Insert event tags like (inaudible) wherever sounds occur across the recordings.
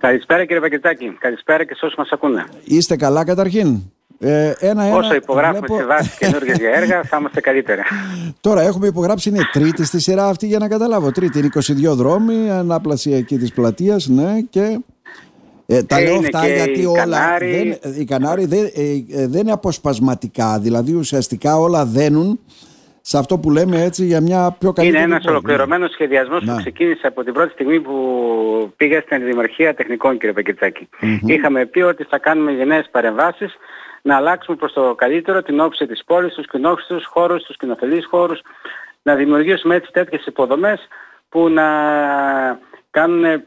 Καλησπέρα κύριε Πακετάκη. Καλησπέρα και σε όσους μας ακούνε. Είστε καλά καταρχήν; Ε, ένα, ένα, Όσο υπογράφουμε βλέπω... σε βάση καινούργιες για (laughs) έργα θα είμαστε καλύτερα. Τώρα έχουμε υπογράψει, είναι τρίτη στη σειρά αυτή για να καταλάβω. Τρίτη είναι 22 δρόμοι, ανάπλαση εκεί της πλατείας, ναι, και... Ε, τα λέω αυτά γιατί όλα. Κανάρι... Δεν, οι Κανάροι δεν, ε, ε, δεν είναι αποσπασματικά. Δηλαδή ουσιαστικά όλα δένουν σε αυτό που λέμε έτσι για μια πιο καλή Είναι ένας ολοκληρωμένος σχεδιασμός που ξεκίνησε από την πρώτη στιγμή που πήγα στην Δημαρχία Τεχνικών κύριε Πεκετσάκη. Είχαμε πει ότι θα κάνουμε γενναίες παρεμβάσεις να αλλάξουμε προς το καλύτερο την όψη της πόλης, τους κοινόχρηστους χώρους, τους κοινοφελείς χώρους, να δημιουργήσουμε έτσι τέτοιες υποδομές που να κάνουν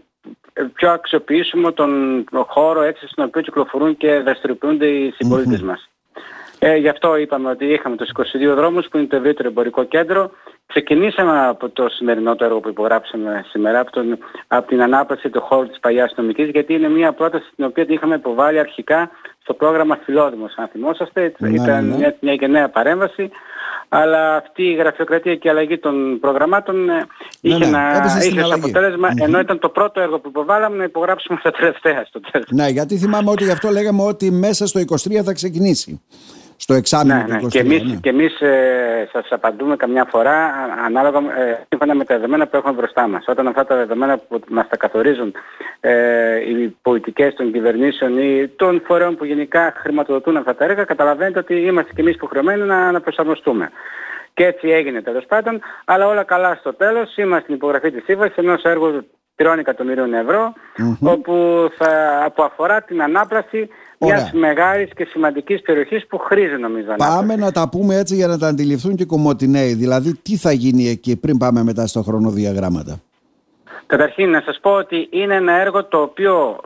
πιο αξιοποιήσουμε τον χώρο έτσι στον οποίο κυκλοφορούν και δραστηριοποιούνται οι συμπολίτες μας. Ε, γι' αυτό είπαμε ότι είχαμε τους 22 δρόμους που είναι το ευρύτερο εμπορικό κέντρο. Ξεκινήσαμε από το σημερινό το έργο που υπογράψαμε σήμερα, από, τον, από την ανάπτυξη του χώρου της παλιάς νομικής, γιατί είναι μια πρόταση την οποία είχαμε υποβάλει αρχικά στο πρόγραμμα Φιλόδημος, αν θυμόσαστε. Ναι, Ήταν ναι. μια, μια νέα παρέμβαση αλλά αυτή η γραφειοκρατία και η αλλαγή των προγραμμάτων ε, ναι, είχε, ναι, είχε ως αποτέλεσμα, ενώ ήταν το πρώτο έργο που υποβάλαμε, να υπογράψουμε (laughs) τα τελευταία στο τέλος. Ναι, γιατί θυμάμαι ότι γι' αυτό λέγαμε ότι μέσα στο 23 θα ξεκινήσει στο εξάμεινο ναι, του 2023. Ναι. Και εμείς, ναι. και εμείς ε, σας απαντούμε καμιά φορά ανάλογα ε, σύμφωνα με τα δεδομένα που έχουμε μπροστά μας. Όταν αυτά τα δεδομένα που μας τα καθορίζουν ε, οι πολιτικές των κυβερνήσεων ή των φορέων που γενικά χρηματοδοτούν αυτά τα έργα, καταλαβαίνετε ότι είμαστε και εμείς υποχρεωμένοι να, να προσαρμοστούμε. Και έτσι έγινε τέλος πάντων, αλλά όλα καλά στο τέλος. Είμαστε στην υπογραφή της σύμβασης ενός έργου 3 εκατομμυρίων ευρώ, όπου θα, που αφορά την ανάπλαση μιας μεγάλης και σημαντικής περιοχής που χρήζει νομίζω. Πάμε να τα πούμε έτσι για να τα αντιληφθούν και οι κομμωτινέοι. Δηλαδή, τι θα γίνει εκεί πριν πάμε μετά στο χρονοδιαγράμματα; Καταρχήν να σας πω ότι είναι ένα έργο το οποίο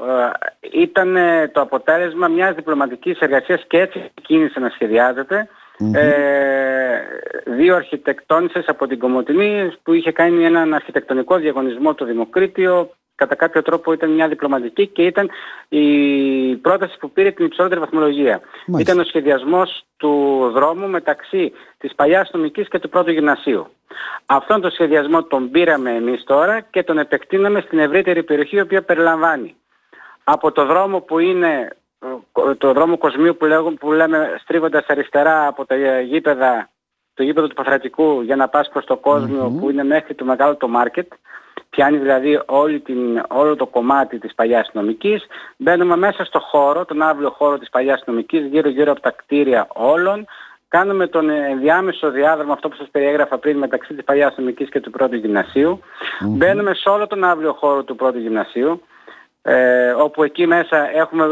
ε, ήταν ε, το αποτέλεσμα μιας διπλωματικής εργασίας και έτσι κίνησε να σχεδιαζεται Ε, δύο αρχιτεκτόνισσες από την Κομωτινή που είχε κάνει έναν αρχιτεκτονικό διαγωνισμό το Δημοκρίτιο κατά κάποιο τρόπο ήταν μια διπλωματική και ήταν η πρόταση που πήρε την υψηλότερη βαθμολογία. Ήταν ο σχεδιασμός του δρόμου μεταξύ της παλιάς νομικής και του πρώτου γυμνασίου. Αυτόν τον σχεδιασμό τον πήραμε εμείς τώρα και τον επεκτείναμε στην ευρύτερη περιοχή η οποία περιλαμβάνει από το δρόμο που είναι το δρόμο Κοσμίου που, λέγουμε, που λέμε στρίβοντας αριστερά από τα γήπεδα το γήπεδο του Παθρατικού για να πας προς το κοσμιο που είναι μέχρι το μεγάλο το μάρκετ πιάνει δηλαδή όλη την, όλο το κομμάτι της παλιάς νομικής. Μπαίνουμε μέσα στο χώρο, τον άβλιο χώρο της παλιάς νομικής, γύρω γύρω από τα κτίρια όλων. Κάνουμε τον ενδιάμεσο διάδρομο, αυτό που σας περιέγραφα πριν, μεταξύ της παλιάς νομικής και του πρώτου γυμνασίου. Μπαίνουμε σε όλο τον άβλιο χώρο του πρώτου γυμνασίου, ε, όπου εκεί μέσα έχουμε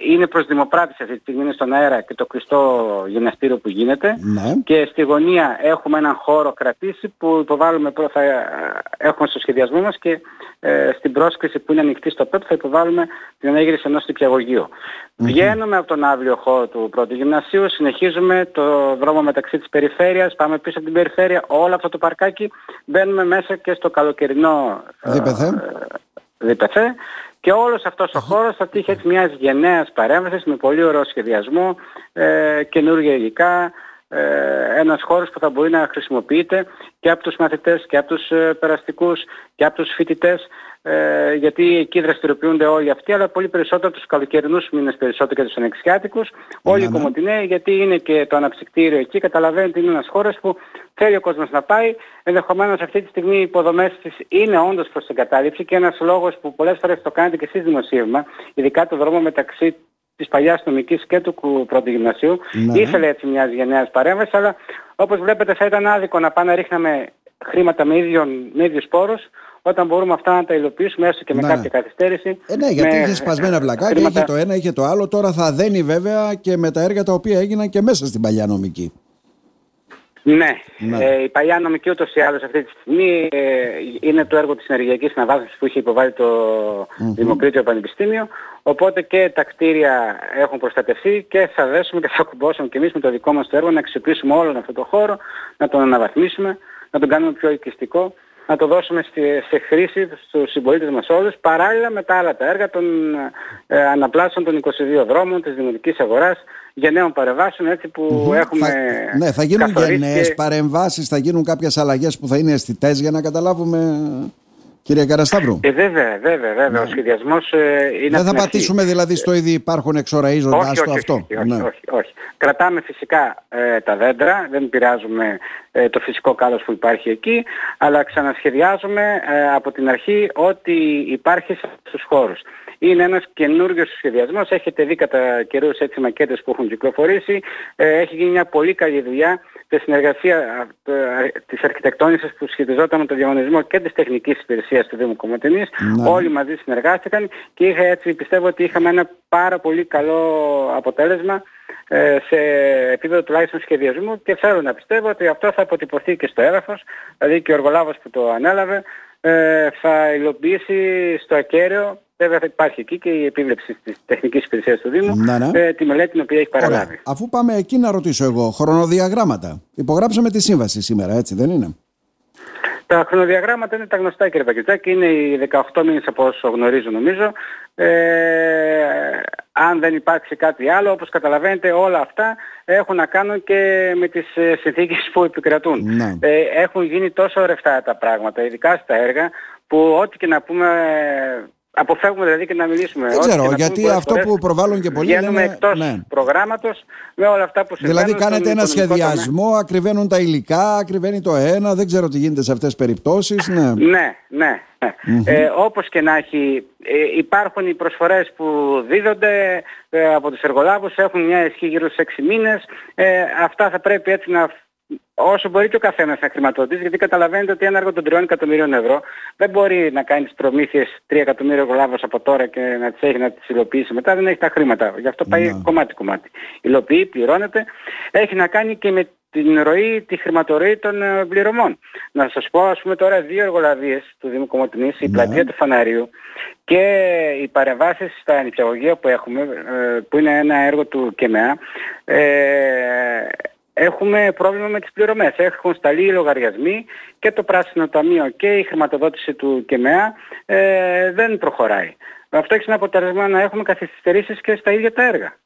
είναι προς δημοπράτηση αυτή τη στιγμή, είναι στον αέρα και το κλειστό γυμναστήριο που γίνεται ναι. και στη γωνία έχουμε έναν χώρο κρατήσει που υποβάλλουμε, θα έχουμε στο σχεδιασμό μας και ε, στην πρόσκληση που είναι ανοιχτή στο ΠΕΠ θα υποβάλλουμε την ανέγερση ενός τυπιαγωγείου. Βγαίνουμε από τον αύριο χώρο του πρώτου γυμνασίου, συνεχίζουμε το δρόμο μεταξύ της περιφέρειας, πάμε πίσω από την περιφέρεια, όλο αυτό το παρκάκι, μπαίνουμε μέσα και στο καλοκαιρινό ΔΠΘ και όλος αυτός ο χώρος θα τύχει έτσι μιας γενναίας παρέμβασης με πολύ ωραίο σχεδιασμό, ε, καινούργια υλικά, ε, ένας χώρος που θα μπορεί να χρησιμοποιείται και από τους μαθητές και από τους ε, περαστικούς και από τους φοιτητές ε, γιατί εκεί δραστηριοποιούνται όλοι αυτοί αλλά πολύ περισσότερο τους καλοκαιρινούς μήνες περισσότερο και τους ανεξιάτικους όλοι οι κομμωτινέοι γιατί είναι και το αναψυκτήριο εκεί καταλαβαίνετε είναι ένας χώρος που θέλει ο κόσμος να πάει. Ενδεχομένως αυτή τη στιγμή οι υποδομές της είναι όντως προς την κατάληψη και ένας λόγος που πολλές φορές το κάνετε και εσείς δημοσίευμα ειδικά το δρόμο μεταξύ της παλιάς νομικής και του πρώτου γυμνασίου. Ναι. Ήθελε έτσι μιας γενναίας παρέμβασης, αλλά όπως βλέπετε θα ήταν άδικο να πάμε να ρίχναμε χρήματα με, ίδιον, με ίδιους πόρους, όταν μπορούμε αυτά να τα υλοποιήσουμε έστω και με ναι. κάποια καθυστέρηση. Ε, ναι, γιατί είχε σπασμένα πλακάκια, χρήματα... είχε το ένα, είχε το άλλο. Τώρα θα δένει βέβαια και με τα έργα τα οποία έγιναν και μέσα στην παλιά νομική. Ναι, ναι. Ε, η παλιά νομική ούτως ή άλλως αυτή τη στιγμή ε, είναι το έργο της ενεργειακής αναβάθμισης που είχε υποβάλει το mm Δημοκρίτιο Πανεπιστήμιο. Οπότε και τα κτίρια έχουν προστατευτεί και θα δέσουμε και θα κουμπώσουμε και εμείς με το δικό μας το έργο να αξιοποιήσουμε όλο αυτό το χώρο, να τον αναβαθμίσουμε, να τον κάνουμε πιο οικιστικό να το δώσουμε στη, σε χρήση στους συμπολίτες μας όλους παράλληλα με τα άλλα τα έργα των ε, αναπλάσεων των 22 δρόμων της δημοτικής αγοράς γενναίων παρεμβάσεων έτσι που έχουμε θα, Ναι, θα γίνουν γενναίες και... παρεμβάσεις, θα γίνουν κάποιες αλλαγές που θα είναι αισθητές για να καταλάβουμε Κύριε Καρασταύρου. Ε, βέβαια, βέβαια, βέβαια. Ναι. Ο σχεδιασμός ε, είναι. Δεν θα πατήσουμε δηλαδή στο ήδη υπάρχουν εξοραίζοντα το αυτό. Όχι, όχι, ναι. όχι, όχι, Κρατάμε φυσικά ε, τα δέντρα, δεν πειράζουμε ε, το φυσικό κάλος που υπάρχει εκεί, αλλά ξανασχεδιάζουμε ε, από την αρχή ό,τι υπάρχει σε αυτούς τους χώρους. Είναι ένας καινούριος σχεδιασμός, έχετε δει κατά καιρούς έτσι μακέτες που έχουν κυκλοφορήσει, έχει γίνει μια πολύ καλή δουλειά. Τη συνεργασία της αρχιτεκτόνησης που σχετιζόταν με το διαγωνισμό και της τεχνικής υπηρεσίας του Δήμου Κομματινής. Ναι. Όλοι μαζί συνεργάστηκαν και είχα έτσι πιστεύω ότι είχαμε ένα πάρα πολύ καλό αποτέλεσμα ε, σε επίπεδο τουλάχιστον σχεδιασμού. Και θέλω να πιστεύω ότι αυτό θα αποτυπωθεί και στο έδαφος, δηλαδή και ο εργολάβος που το ανέλαβε ε, θα υλοποιήσει στο ακέραιο Βέβαια θα υπάρχει εκεί και η επίβλεψη της τεχνικής υπηρεσίας του Δήμου, ναι, ναι. Ε, τη μελέτη την οποία έχει παραλάβει. Αφού πάμε εκεί να ρωτήσω εγώ, χρονοδιαγράμματα. Υπογράψαμε τη σύμβαση σήμερα, έτσι δεν είναι; Τα χρονοδιαγράμματα είναι τα γνωστά κύριε Πακετάκη, είναι οι 18 μήνες από όσο γνωρίζω νομίζω. Ε, αν δεν υπάρξει κάτι άλλο, όπως καταλαβαίνετε όλα αυτά έχουν να κάνουν και με τις ε, συνθήκες που επικρατούν. Ναι. Ε, έχουν γίνει τόσο ρευστά τα πράγματα, ειδικά στα έργα, που ό,τι και να πούμε Αποφεύγουμε δηλαδή και να μιλήσουμε. Δεν ξέρω, γιατί αυτό που προβάλλουν και πολλοί είναι... εκτός ναι. προγράμματος με όλα αυτά που συμβαίνουν. Δηλαδή κάνετε ένα σχεδιασμό, τομέα. ακριβένουν τα υλικά, ακριβένει το ένα, δεν ξέρω τι γίνεται σε αυτές τις περιπτώσεις. Ναι, ναι, ναι. ναι. Ε, όπως και να έχει, ε, υπάρχουν οι προσφορές που δίδονται ε, από τους εργολάβους, έχουν μια ισχύ γύρω στους 6 μήνες. Ε, αυτά θα πρέπει έτσι να όσο μπορεί και ο καθένας να χρηματοδοτήσει, γιατί καταλαβαίνετε ότι ένα έργο των 3 εκατομμυρίων ευρώ δεν μπορεί να κάνεις τις προμήθειες 3 εκατομμύρια ευρώ από τώρα και να τις έχεις να τις υλοποιήσεις μετά, δεν έχεις τα χρήματα. Γι' αυτό πάει ναι. κομμάτι-κομμάτι. Υλοποιεί, πληρώνεται. Έχει να κάνει και με την ροή, τη χρηματορροή των ε, πληρωμών. Να σας πω, ας πούμε τώρα δύο εργολαβίες του Δήμου Κομωτινής, η ναι. πλατεία του Φαναρίου και οι παρεμβάσεις στα νηπιαγωγεία που έχουμε, ε, που είναι ένα έργο του ΚΕΜΕΑ, ε, έχουμε πρόβλημα με τις πληρωμές. Έχουν σταλεί οι λογαριασμοί και το Πράσινο Ταμείο και η χρηματοδότηση του ΚΕΜΕΑ ε, δεν προχωράει. Αυτό έχει ένα αποτέλεσμα να έχουμε καθυστερήσεις και στα ίδια τα έργα.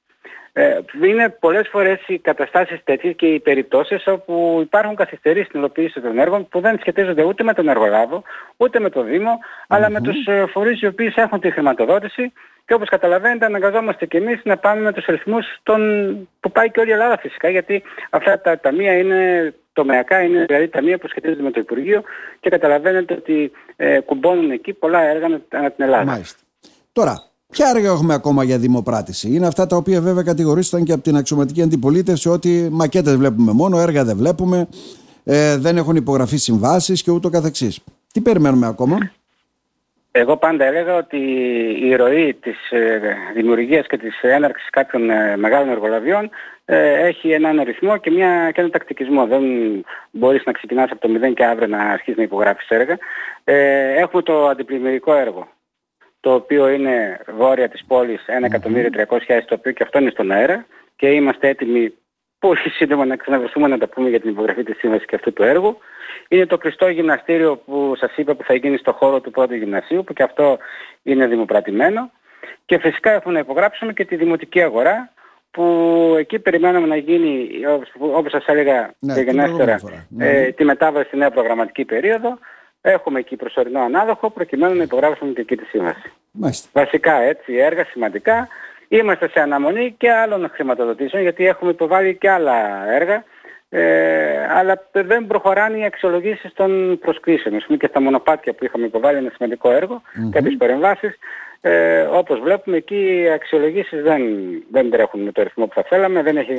Ε, είναι πολλές φορές οι καταστάσεις τέτοιες και οι περιπτώσεις όπου υπάρχουν καθυστερήσεις στην υλοποίηση των έργων που δεν σχετίζονται ούτε με τον εργολάβο, ούτε με το Δήμο, αλλά με τους ε, φορείς οι οποίοι έχουν τη χρηματοδότηση και όπως καταλαβαίνετε αναγκαζόμαστε και εμείς να πάμε με τους ρυθμούς των... που πάει και όλη η Ελλάδα φυσικά γιατί αυτά τα ταμεία είναι τομεακά, είναι δηλαδή ταμεία που σχετίζονται με το Υπουργείο και καταλαβαίνετε ότι ε, κουμπώνουν εκεί πολλά έργα ανά την Ελλάδα. Μάλιστα. Τώρα, Ποια έργα έχουμε ακόμα για δημοπράτηση; Είναι αυτά τα οποία βέβαια κατηγορήσαν και από την αξιωματική αντιπολίτευση ότι μακέτες βλέπουμε μόνο, έργα δεν βλέπουμε, ε, δεν έχουν υπογραφεί συμβάσεις και ούτω καθεξής. Τι περιμένουμε ακόμα; Εγώ πάντα έλεγα ότι η ροή της ε, δημιουργίας και της έναρξης κάποιων ε, μεγάλων εργολαβιών ε, έχει έναν αριθμό και, μια, και ένα τακτικισμό. Δεν μπορείς να ξεκινάς από το μηδέν και αύριο να αρχίσεις να υπογράφεις έργα. Έχουμε το αντιπλημμυρικό έργο το οποίο είναι βόρεια της πόλης 1.300.000 το οποίο και αυτό είναι στον αέρα και είμαστε έτοιμοι πολύ σύντομα να ξαναβρεθούμε να τα πούμε για την υπογραφή της σύμβασης και αυτού του έργου. Είναι το κλειστό γυμναστήριο που σας είπα που θα γίνει στο χώρο του πρώτου γυμνασίου που και αυτό είναι δημοπρατημένο. Και φυσικά έχουμε να υπογράψουμε και τη δημοτική αγορά που εκεί περιμένουμε να γίνει, όπως σας έλεγα ναι, γενέστερα, ναι. ε, τη μετάβαση στη νέα προγραμματική περίοδο έχουμε εκεί προσωρινό ανάδοχο προκειμένου να υπογράψουμε και εκεί τη σύμβαση. Μάλιστα. Βασικά έτσι έργα σημαντικά. Είμαστε σε αναμονή και άλλων χρηματοδοτήσεων γιατί έχουμε υποβάλει και άλλα έργα ε, αλλά δεν προχωράνε οι αξιολογήσεις των προσκλήσεων. Ας πούμε και στα μονοπάτια που είχαμε υποβάλει ένα σημαντικό έργο, mm-hmm. κάποιες παρεμβάσεις, ε, όπως βλέπουμε εκεί οι αξιολογήσεις δεν, δεν τρέχουν με το ρυθμό που θα θέλαμε, δεν έχει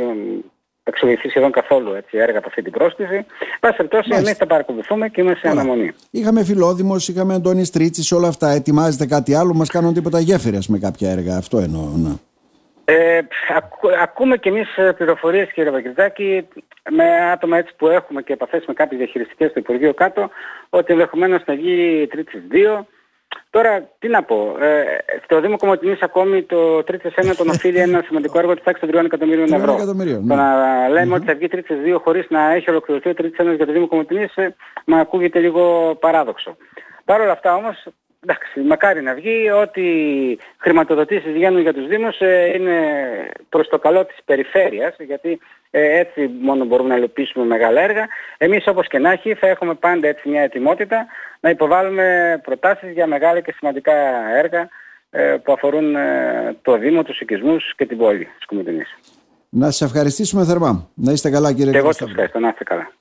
αξιολογηθεί σχεδόν καθόλου έτσι, έργα από αυτή την πρόσκληση. Πάση περιπτώσει, εμείς θα παρακολουθούμε και είμαστε σε αναμονή. Είχαμε Φιλόδημος, είχαμε Αντώνης Στρίτσι, όλα αυτά. Ετοιμάζεται κάτι άλλο, μας κάνουν τίποτα γέφυρε με κάποια έργα. Αυτό εννοώ. Ναι. Ε, ακού, ακούμε και εμείς ε, πληροφορίες κύριε Βαγγελτάκη με άτομα έτσι που έχουμε και επαφές με κάποιες διαχειριστικές στο Υπουργείο κάτω ότι ενδεχομένως θα βγει τρίτη 2 Τώρα, τι να πω. Ε, στο Δήμο Κομωτινής ακόμη το τρίτη ένα τον οφείλει ένα σημαντικό έργο της τάξης των 3 εκατομμυρίων ευρώ. Το ναι. να λέμε ότι θα βγει τρίτη 2 χωρίς να έχει ολοκληρωθεί ο τρίτης ένας για το Δήμο Κομωτινής ε, μα ακούγεται λίγο παράδοξο. Παρ' όλα αυτά όμως εντάξει, μακάρι να βγει ότι χρηματοδοτήσεις βγαίνουν για τους Δήμους ε, είναι προς το καλό της περιφέρειας γιατί ε, έτσι μόνο μπορούμε να υλοποιήσουμε μεγάλα έργα. Εμείς όπως και να έχει θα έχουμε πάντα έτσι μια ετοιμότητα να υποβάλουμε προτάσεις για μεγάλα και σημαντικά έργα ε, που αφορούν το Δήμο, τους οικισμούς και την πόλη της Κομιτινής. Να σας ευχαριστήσουμε θερμά. Να είστε καλά κύριε Και εγώ σας ευχαριστώ. Να είστε καλά.